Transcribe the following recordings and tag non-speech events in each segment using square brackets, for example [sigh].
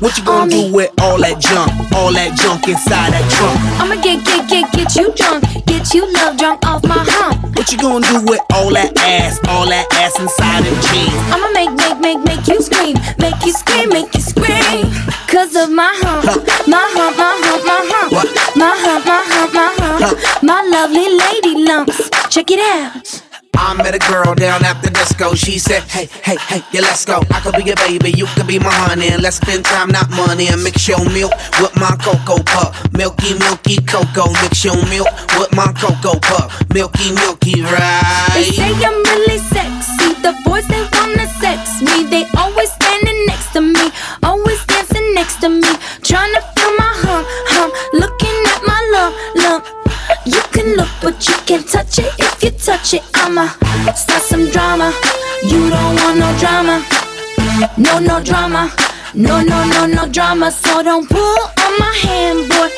What you gonna do with all that junk, all that junk inside that trunk? I'ma get, get, get, get you drunk, get you love drunk off my hump. What you gonna do with all that ass, all that ass inside them jeans? I'ma make, make, make, make you scream, make you scream, make you scream. Cause of my hump, my hump, my hump, my hump, my hump, my hump, my hump, my lovely lady lumps. Check it out. I met a girl down at the disco. She said, Hey, hey, hey, yeah, let's go. I could be your baby, you could be my honey. And let's spend time, not money. And mix your milk with my cocoa pup. Milky, milky cocoa. Mix your milk with my cocoa pup. Milky, milky, right? They say I'm really sexy. The boys, you can't touch it. If you touch it, I'ma start some drama. You don't want no drama. No, no drama. No, no, no, no drama. So don't pull on my hand, boy.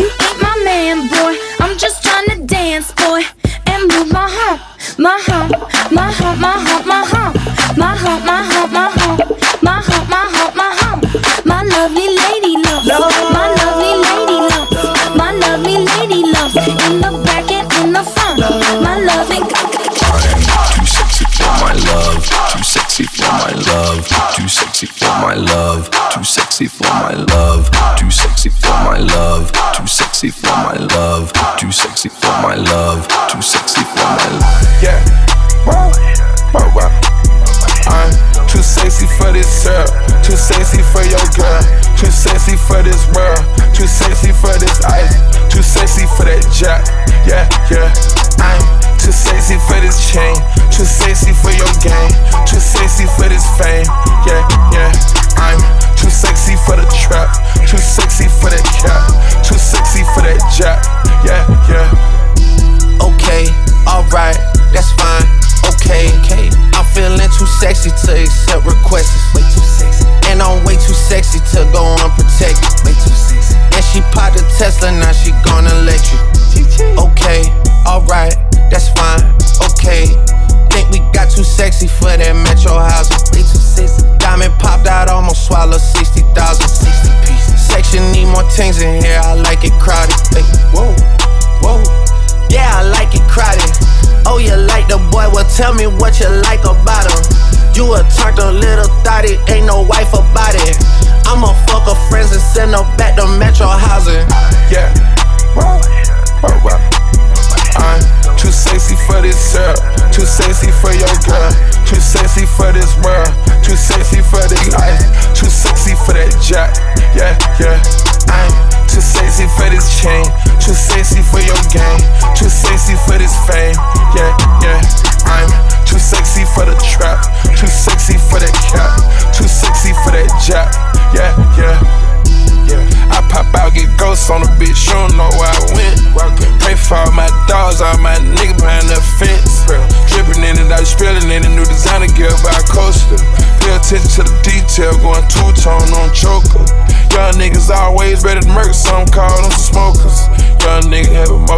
You ain't my man, boy. I'm just trying to dance, boy. And move my heart, my heart, my heart, my hump, love. Too sexy for my love. Too sexy for my love. Too sexy for my love. Too sexy for my love. Too sexy for my love. Too sexy for my love. Yeah. Wow. Wow, wow. I'm too sexy for this syrup. Too sexy for your girl. Too sexy for this world. Too sexy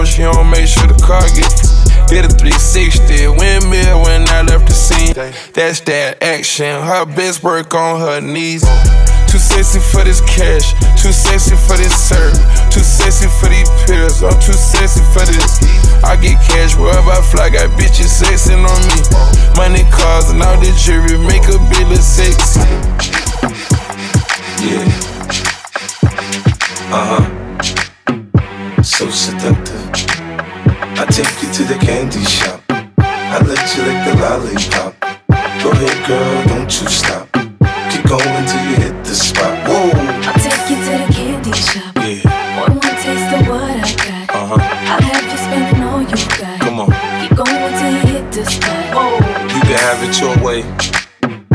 emotion, don't make sure the car gets. Hit a 360 windmill when I left the scene. That's that action. Her best work on her knees. Too sexy for this cash, too sexy for this serve, too sexy for these pills. I'm too sexy for this. I get cash wherever I fly, got bitches sexing on me. Money, cars, and all the jewelry make a bill of sexy. Yeah. Uh huh. So seductive. I take you to the candy shop. I let you lick the lollipop. Go ahead, girl, don't you stop. Keep going till you hit the spot. Whoa. I'll take you to the candy shop. Yeah. One more taste of what I got. Uh huh. I'll have you spending all you got. Come on. Keep going till you hit the spot. Whoa. You can have it your way.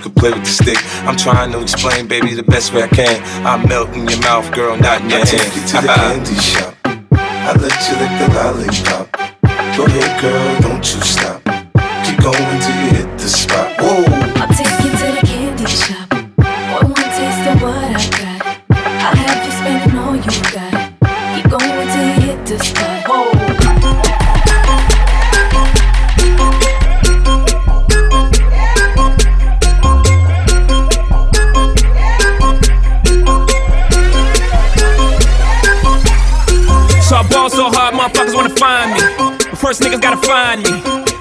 you could play with the stick. I'm trying to explain, baby, the best way I can. I melt in your mouth, girl, not in your I hand. take you to the [laughs] candy shop. I let you lick the lollipop. Go ahead, girl, don't you stop. Keep going till you hit the spot. Whoa. I ball so hard, motherfuckers wanna find me. First niggas gotta find me.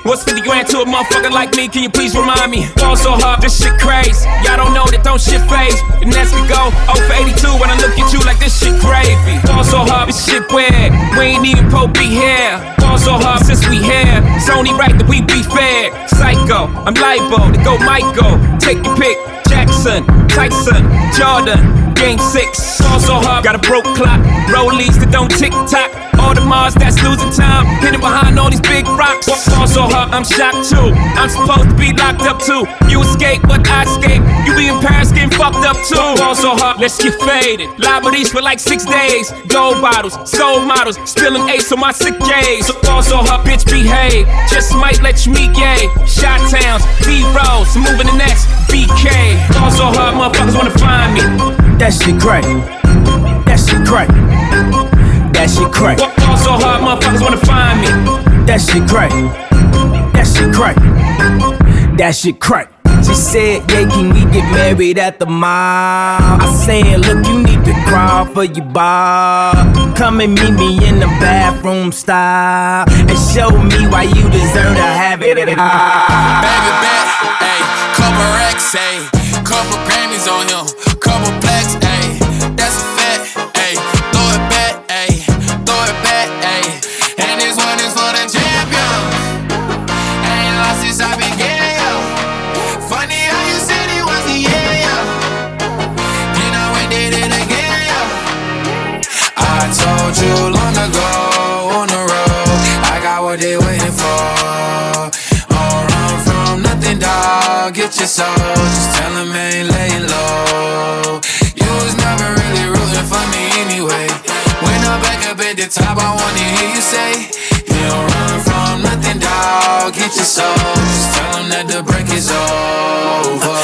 What's 50 grand to a motherfucker like me? Can you please remind me? Ball so hard, this shit crazy. Y'all don't know that don't shit phase. And as we go 0 for 82 when I look at you like this shit gravy. Ball so hard, this shit weird. We ain't even po be here. Ball so hard since we here. It's only right that we be fair. Psycho, I'm libo to go Michael. Take your pick. Jackson, Tyson, Jordan, Game 6. Ball so hard, got a broke clock. Rollies that don't tick tock. Audemars that's losing time. Hidden behind all these big rocks. Ball so hard, I'm shocked too. I'm supposed to be locked up too. You escape, but I escape. You be in Paris getting fucked up too. Ball so hard, let's get faded. Liberties for like six days. Gold bottles, soul models. Spilling ace on my sick days. So ball so hard, bitch, behave. Just might let you meet gay. Shot towns, B rolls, moving the next BK. Ball so hard, motherfuckers wanna find me. That shit crack. That shit crack. That shit crack. Ball so hard, motherfuckers wanna find me. That shit crack. That shit crack. That shit crack. She said, Yeah, can we get married at the mall? I said, Look, you need to crawl for your bar. Come and meet me in the bathroom style and show me why you deserve to have it. Baby bet, ayy, couple racks, ayy, couple Grammys on him, couple plaques, dog. Get your soul. Just tell them ain't laying low. You was never really rooting for me anyway. When I'm back up at the top, I wanna hear you say, You don't run from nothing, dog. Get your soul. Just tell that the break is over.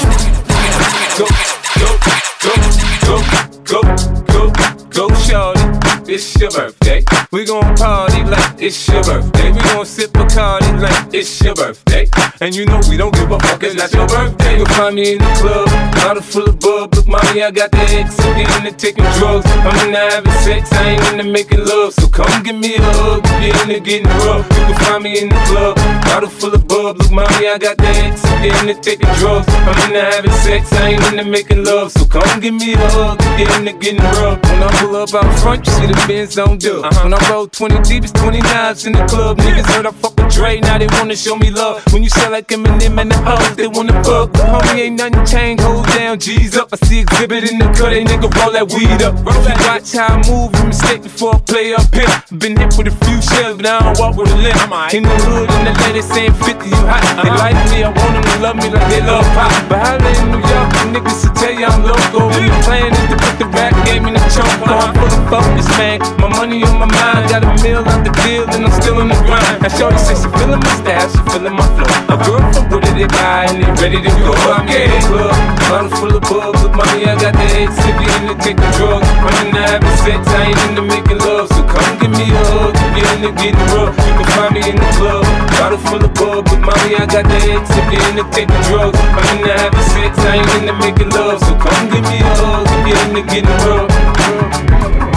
It's your birthday. We gon' party like it's your birthday. We gon' sip Bacardi like it's your birthday. And you know we don't give a fuck, it's not your birthday. You'll find me in the club, bottle full of bub. Look, mommy, I got the X. I'm into taking drugs. I'm into having sex, I ain't into making love. So come give me a hug, if you're into getting rough. You can find me in the club, bottle full of bub. Look, mommy, I got the X. I'm into taking drugs. I'm into having sex, I ain't into making love. So come give me a hug, if you're into getting rough. When I pull up out front, you see the Benz on dub. Uh-huh. When I roll 20 deep, it's 29s in the club. Niggas heard I fuck with Dre, now they wanna show me love. When you sell like Eminem and the hoes, they wanna fuck. Homie, ain't nothing changed, hold down, G's up. I see Xzibit in the cut, they nigga roll that weed up. Roll that watch how I move, you mistake before I play up here. Been hit with a few shells, but I don't walk with a limp. In the hood, and the ladies saying 50, you hot. They uh-huh. like me, I want them to love me like they love pop. But holla in New York, the niggas will tell you I'm local. And the plan is to put the rap game in the choke. I'm full of focus, man. My money on my mind, got a meal out the deal, and I'm still in the grind. Now Shorty says she feeling my style, she feeling my flow. A girl from Wooded, they buy, and they ready to go. I'm in the club, bottle full of bubs. With mommy, I got the X, if you into taking drugs. I'm into having sex, I ain't into making love. So come give me a hug, if you're into getting rough. You can find me in the club, bottle full of bubs. Look, mommy, I got the X, if you're into taking drugs. I'm into having sex, I ain't into making love. So come give me a hug, if you're into getting rough.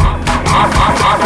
Ah, ah, ah.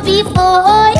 Before.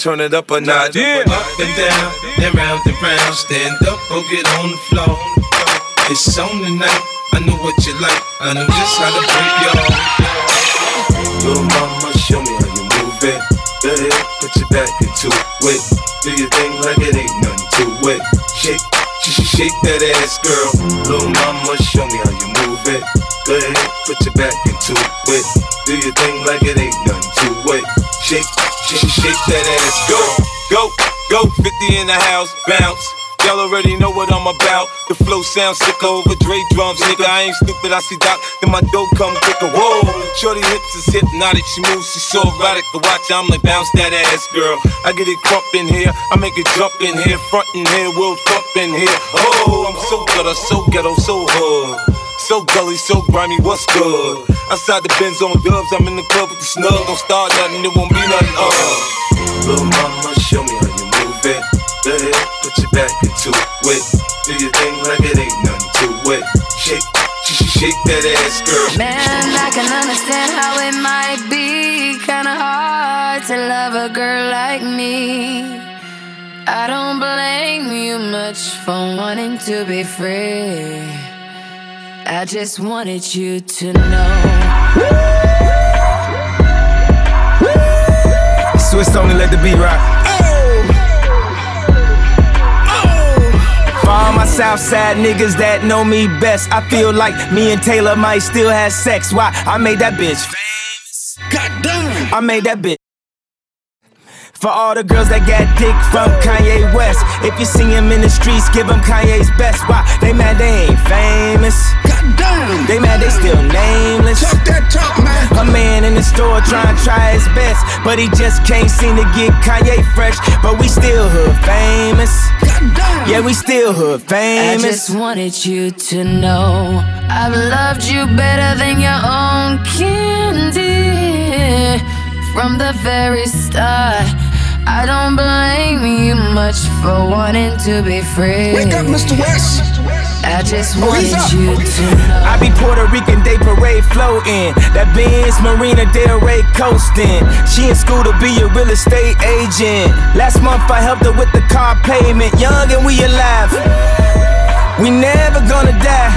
Turn it up a notch. Yeah. Up and down, and round and round. Stand up or get on the floor. It's on tonight. I know what you like. I know just how to break your Little mama, show me how you move it. Go ahead, put your back into it. Do your thing like it ain't nothing to it. Shake, sh- sh- shake that ass, girl. Little mama, show me how you move it. Go ahead, put your back into it. Do your thing like it ain't nothing to it. Shake, sh- sh- shake that ass, go, go, go. 50 in the house, bounce. Y'all already know what I'm about. The flow sounds sick over Dre drums, nigga. I ain't stupid, I see Doc, then my dough come quicker. Whoa, shorty hips is hypnotic, she moves, she's so erotic. The watch, I'm like bounce that ass, girl. I get it crump in here, I make it jump in here, front in here, we'll thump in here. Oh, I'm so ghetto, so ghetto, so hood. So gully, so grimy, what's good? Outside the Benz on dubs, I'm in the club with the snug. Don't start nothing, it won't be nothing. Uh. Little mama, show me how you move it. Go ahead, put your back into it. Do your thing like it ain't nothing to it. Shake, sh- sh- shake that ass, girl. Man, I can understand how it might be kinda hard to love a girl like me. I don't blame you much for wanting to be free. I just wanted you to know. Swiss only let the beat rock. For all my Southside niggas that know me best, I feel like me and Taylor might still have sex. Why? I made that bitch famous. Goddamn. I made that bitch. For all the girls that got dick from Kanye West, if you see him in the streets, give him Kanye's best. Why? They mad they ain't famous. Goddamn. They mad they still nameless. Talk that talk, man. A man in the store door trying to try his best. But he just can't seem to get Kanye fresh. But we still hood famous. Yeah, we still hood famous. I just wanted you to know I've loved you better than your own candy from the very start. I don't blame you much for wanting to be free. Wake up, Mr. West. I just wanted he's you to know. I be Puerto Rican Day Parade floating. That Benz Marina Del Rey coasting. She in school to be a real estate agent. Last month I helped her with the car payment. Young and we alive. We never gonna die.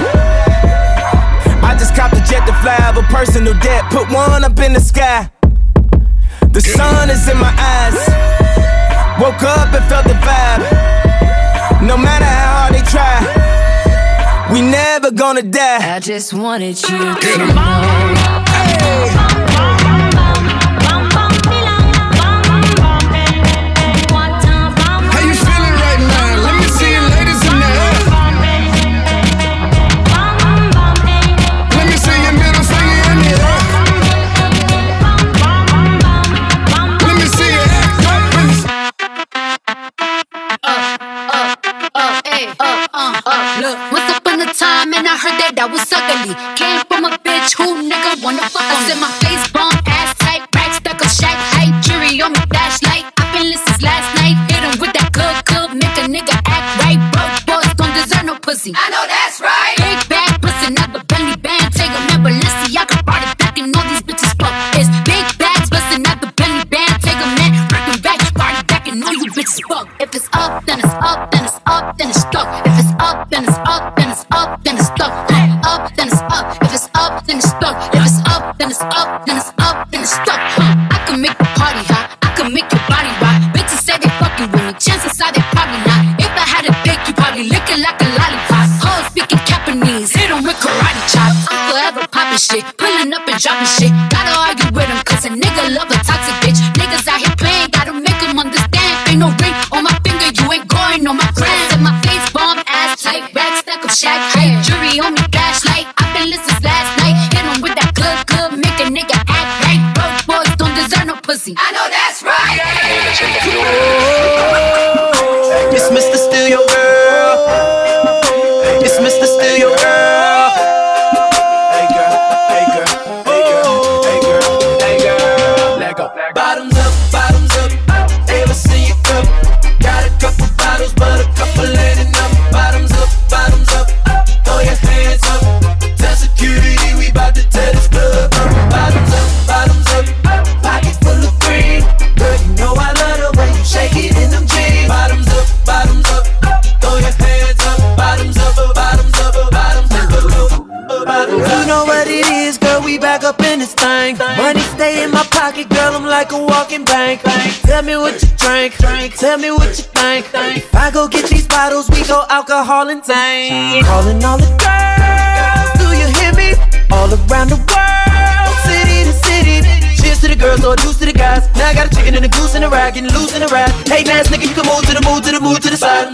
I just copped a jet to fly over personal debt. Put one up in the sky. The sun is in my eyes. Woke up and felt the vibe. No matter how hard they try, we never gonna die. I just wanted you to know. How If it's up, then it's up, then it's up, then it's stuck. If it's up, then it's up, then it's up, then it's stuck. Up, then it's up. If it's up, then it's stuck. If it's up, then it's up, then it's up, then it's stuck. I can make the party hot. I can make your body rock. Bitches say they fucking with me. Chances are they probably not. If I had a dick, you probably lick it like a lollipop. Hoes speaking Japanese, hit 'em with karate chops. I'm forever popping shit, pulling up and dropping shit. Me what you think. If I go get these bottles, we go alcohol and tank. Calling all the girls, do you hear me? All around the world, city to city. Cheers to the girls, or juice to the guys. Now I got a chicken and a goose and a rag, getting loose in the ride. Hey, ass nigga, you can move to the move to the move to the side.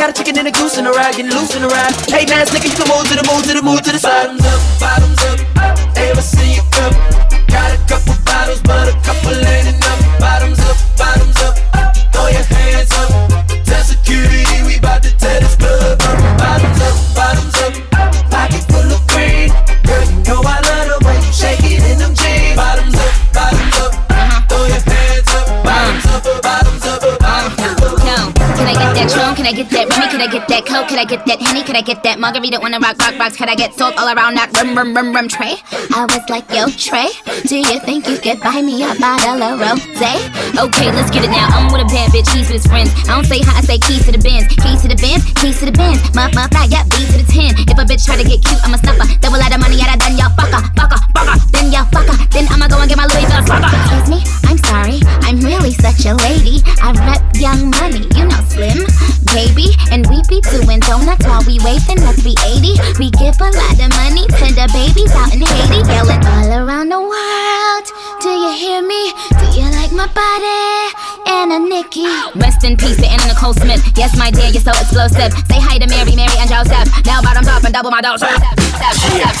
Got a chicken and a goose and a rag, getting loose in the ride. Hey, ass nigga, you can move to the move to the move to the side. Could I get that margarita on the rock, rock, rocks? Could I get salt all around that rum, rum, rum, rum tray? I was like, yo, Trey, do you think you could buy me a bottle of rosé? Okay, let's get it now. I'm with a bad bitch, he's with his friends. I don't say hi, I say keys to the Benz. Keys to the Benz, keys to the Benz. My, my, fly, yeah, B to the 10. If a bitch try to get cute, I'm a snuffer. Double out of money, out of done, y'all fucker, fucker, fucker. Then y'all fucker. Then I'ma go and get my Louis Vuitton. Excuse me, I'm sorry. Such a lady. I rep young money, you know, slim, baby. And we be doing donuts while we let's be 80. We give a lot of money to the babies out in Haiti. Yelling all around the world. Do you hear me? Do you like my body? Anna Nikki. Rest in peace to Anna Nicole Smith. Yes, my dear, you're so explosive. Say hi to Mary, Mary, and Joseph. Now bottoms up and double my dose. Yeah.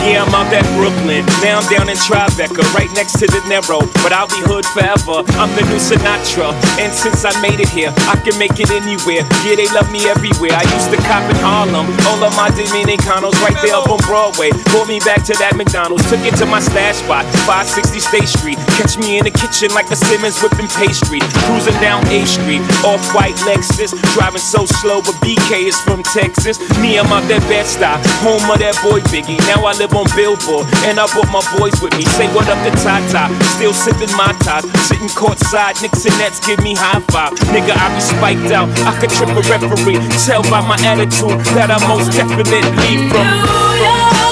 yeah, I'm out at Brooklyn. Now I'm down in Tribeca, right next to De Niro. But I'll be hood forever. I'm the new Sinatra. And since I made it here, I can make it anywhere. Yeah, they love me everywhere. I used to cop in Harlem. All of my Dominicanos right there up on Broadway. Brought me back to that McDonald's. Took it to my stash spot, 560 State Street. Catch me in the kitchen like a Simmons whipping pastry. Cruising down A Street, off white Lexus. Driving so slow, but BK is from Texas. Me, I'm out that Bed-Stuy, home of that boy Biggie. Now I live on Billboard, and I brought my boys with me. Say what up to Tata, still sipping my top. Sitting courtside, Knicks and Nets give me high five. Nigga, I be spiked out, I could trip a referee. Tell by my attitude that I most definitely from. Hey. Concrete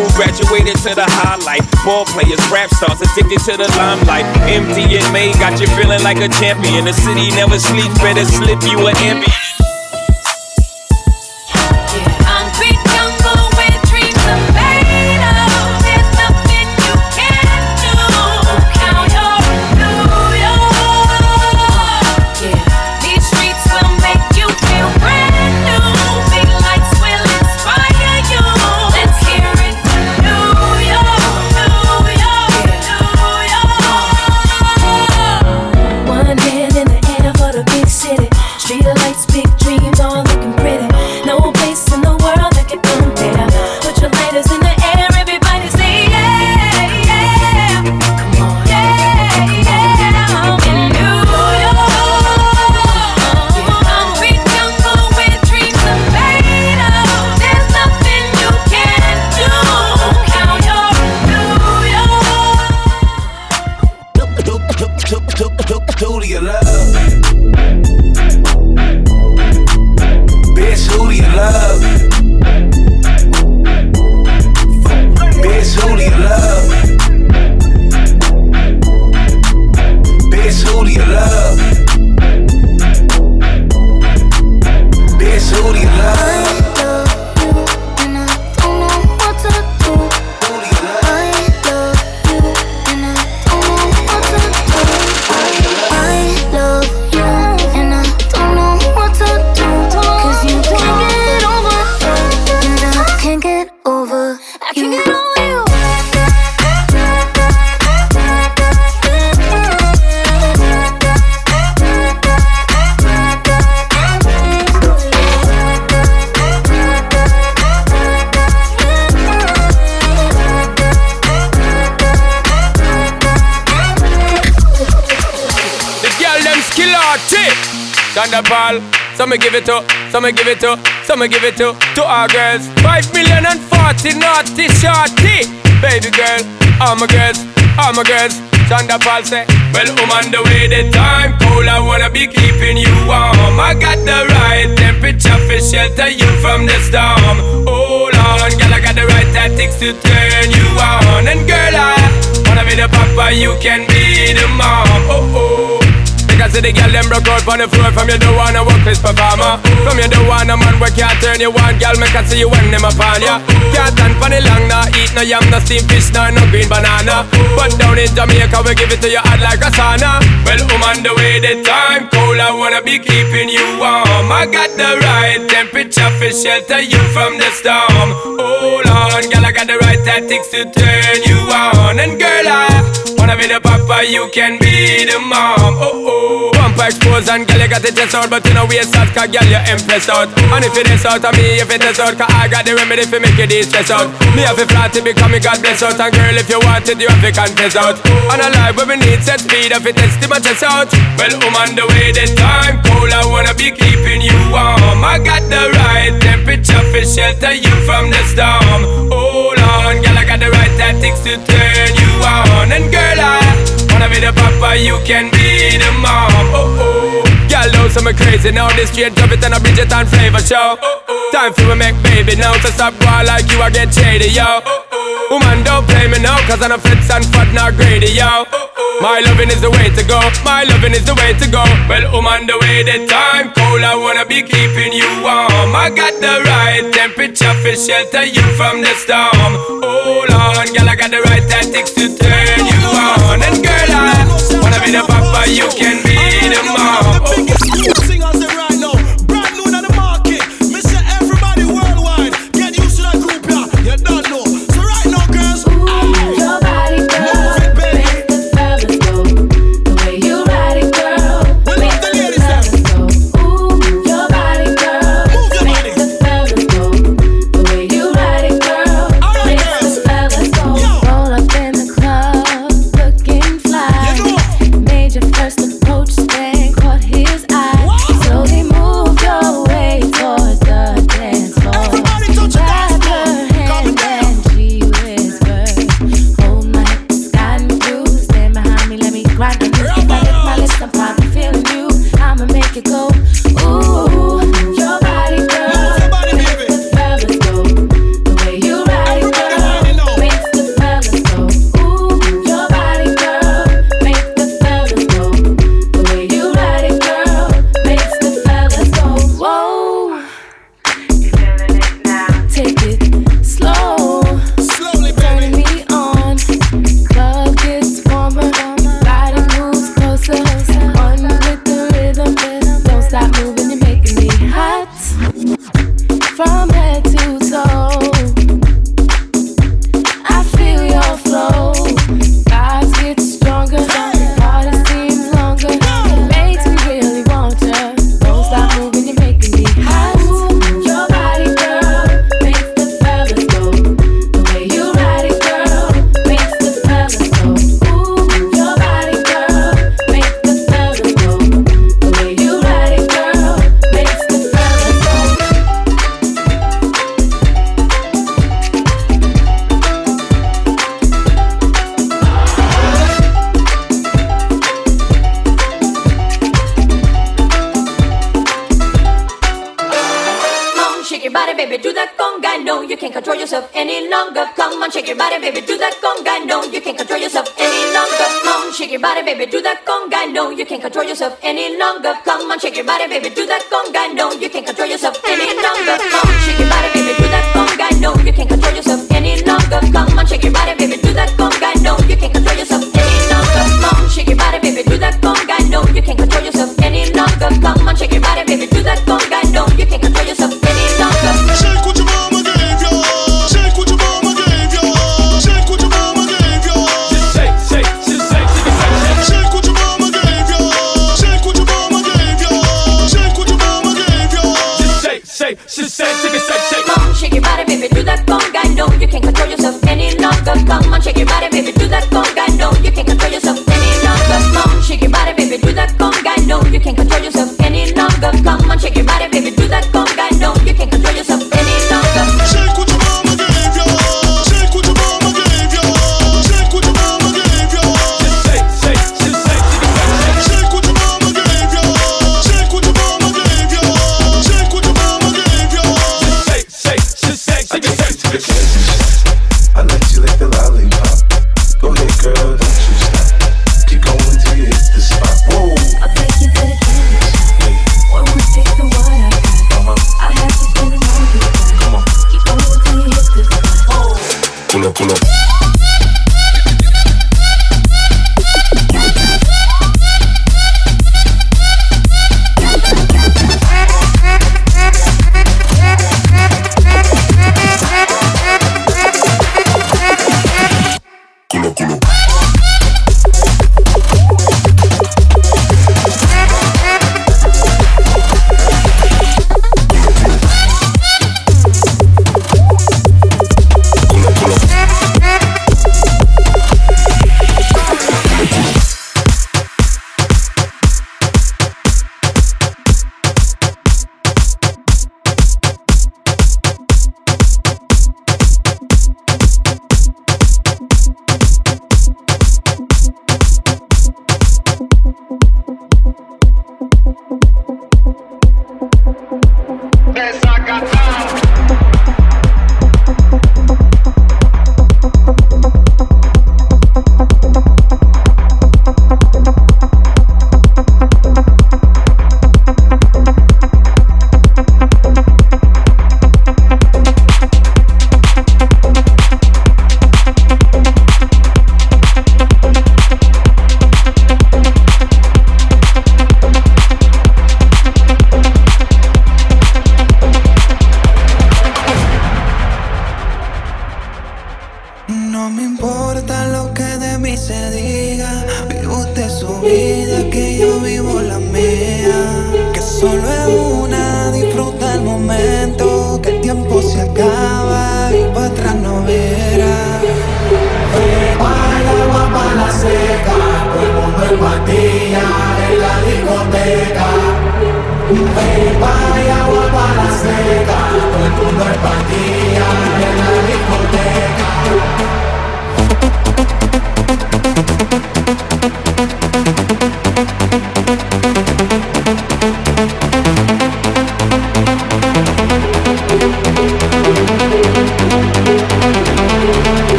graduated to the highlight. Ball players, rap stars, addicted to the limelight. May got you feeling like a champion. The city never sleeps, better slip you an Ambien. Me give it to, so me give it to, to our girls. Five million and forty naughty shorty. Baby girl, all my girls, all my girls. Sean Paul say, Well, I'm on the way, the time cold. I wanna be keeping you warm. I got the right temperature for shelter you from the storm. Hold on, girl, I got the right tactics to turn you on. And girl, I wanna be the papa, you can be the mom. Oh Because the girl them broke out on the floor. From you don't wanna work this performer. From you don't wanna man where can't turn you on. Girl, make I see you when them upon ya. Can't stand for the long, nah Eat no yam, no steamed fish, nah, no green banana. But down in Jamaica, we give it to you hot like a sauna. Well, I'm on the way, the time cold I wanna be keeping you warm. I got the right temperature for shelter you from the storm. Hold on, girl, I got the right tactics to turn you on. And girl, I wanna be the papa, you can be the mom. Oh, oh. Bumper expose and girl, you got it test out But you know waste out, cause girl, you impress out. And if it is out of me, if it is out Cause I got the remedy for make you de-stress out. Me have a flat to become me God bless out. And girl, if you want it, you have to confess out. And a life where we need set speed If it is to my chest out. Well, I'm on the way, the time cold I wanna be keeping you warm. I got the right temperature for shelter you from the storm. Hold on, girl, I got the right tactics to turn you on And girl, I wanna be the papa, you can be the mom. Oh oh. Girl, know some crazy now. This straight drop it and a Bridget and flavor show. Time for we make baby now. So stop boy like you, I get shady, yo. Woman, don't play me now, cause I'm a fits and fat, not greedy, yo. My loving is the way to go. My loving is the way to go. Well, woman, the way the time cold, I wanna be keeping you warm. I got the right temperature for shelter you from the storm. Hold on, girl, I got the right tactics to turn you on. And girl, I wanna be the papa, you can be the mom. Oh.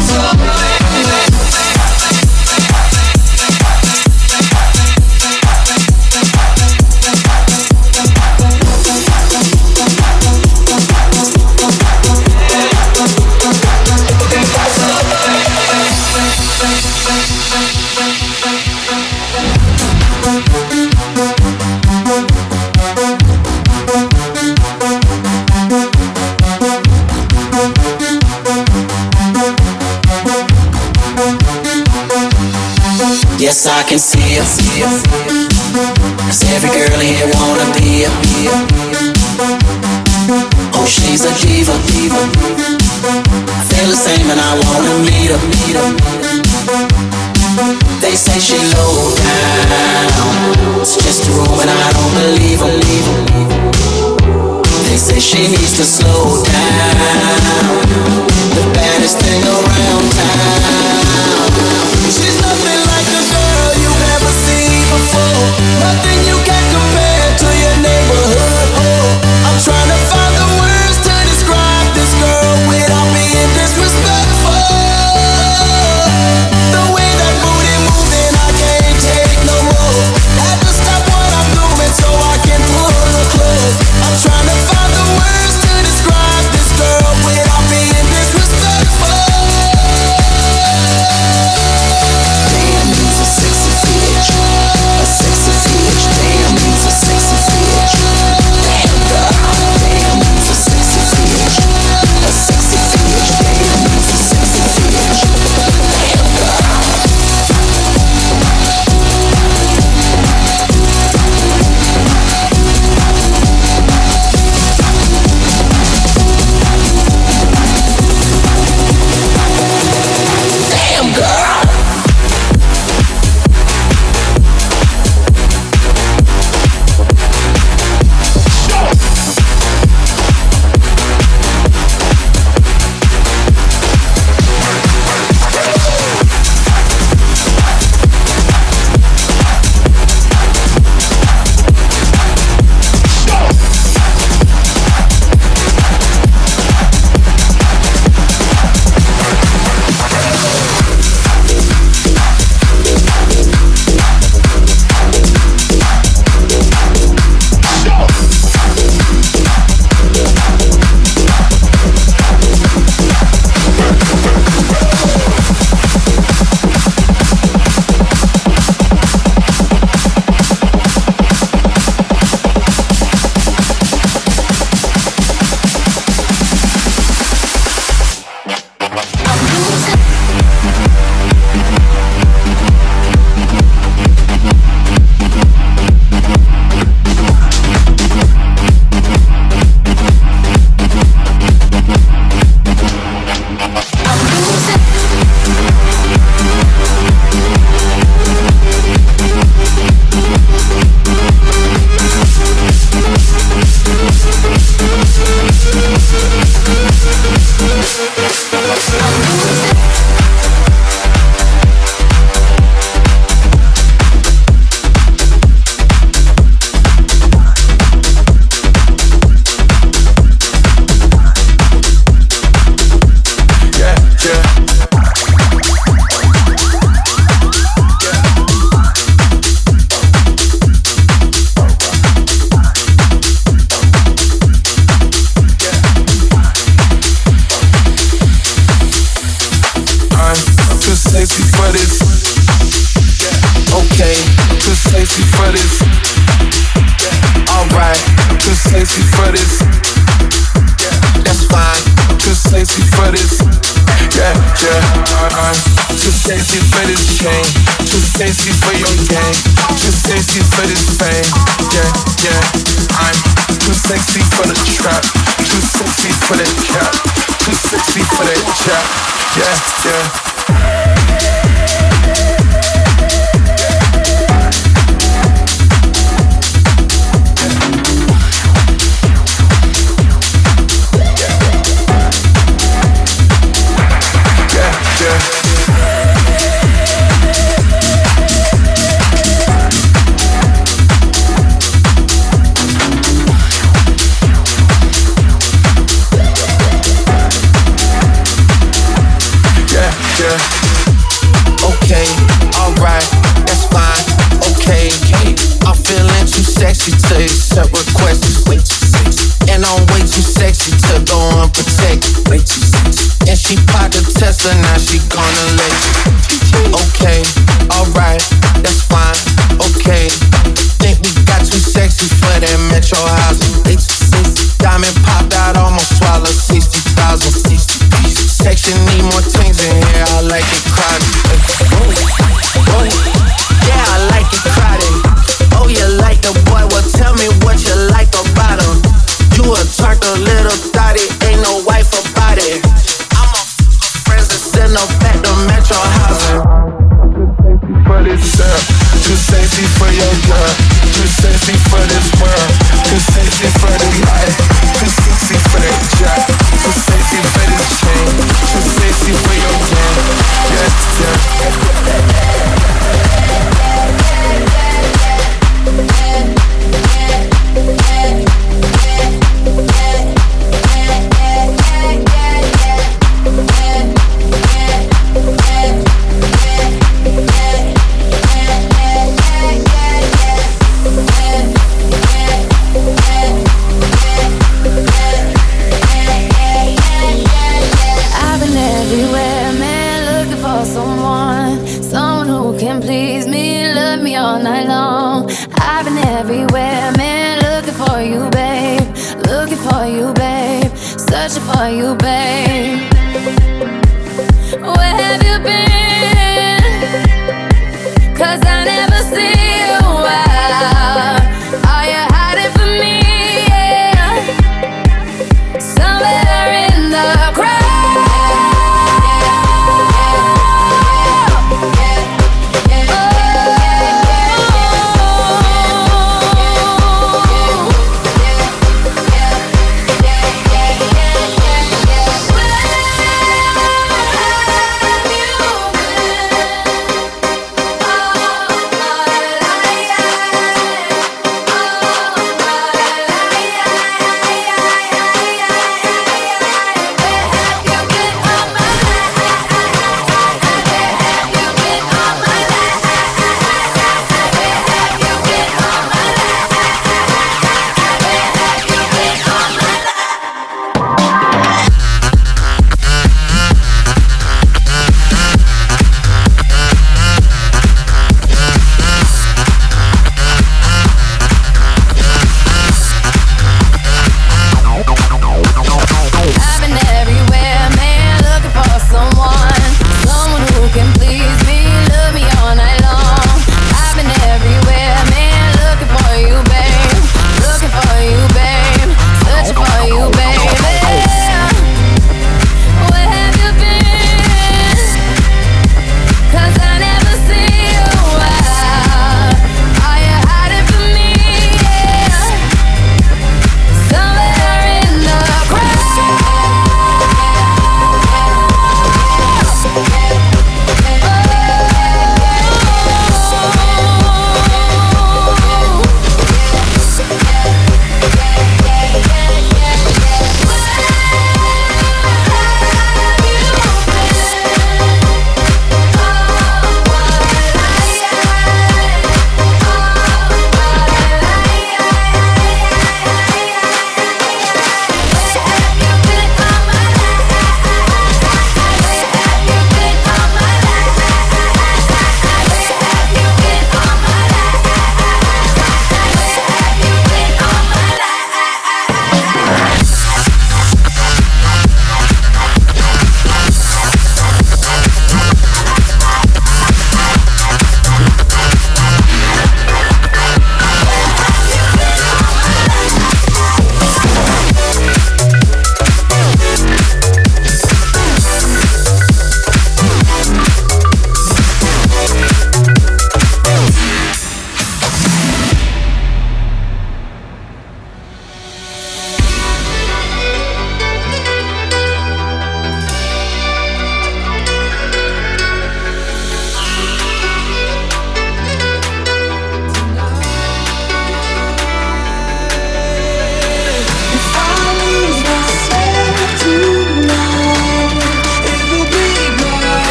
So she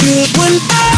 good when I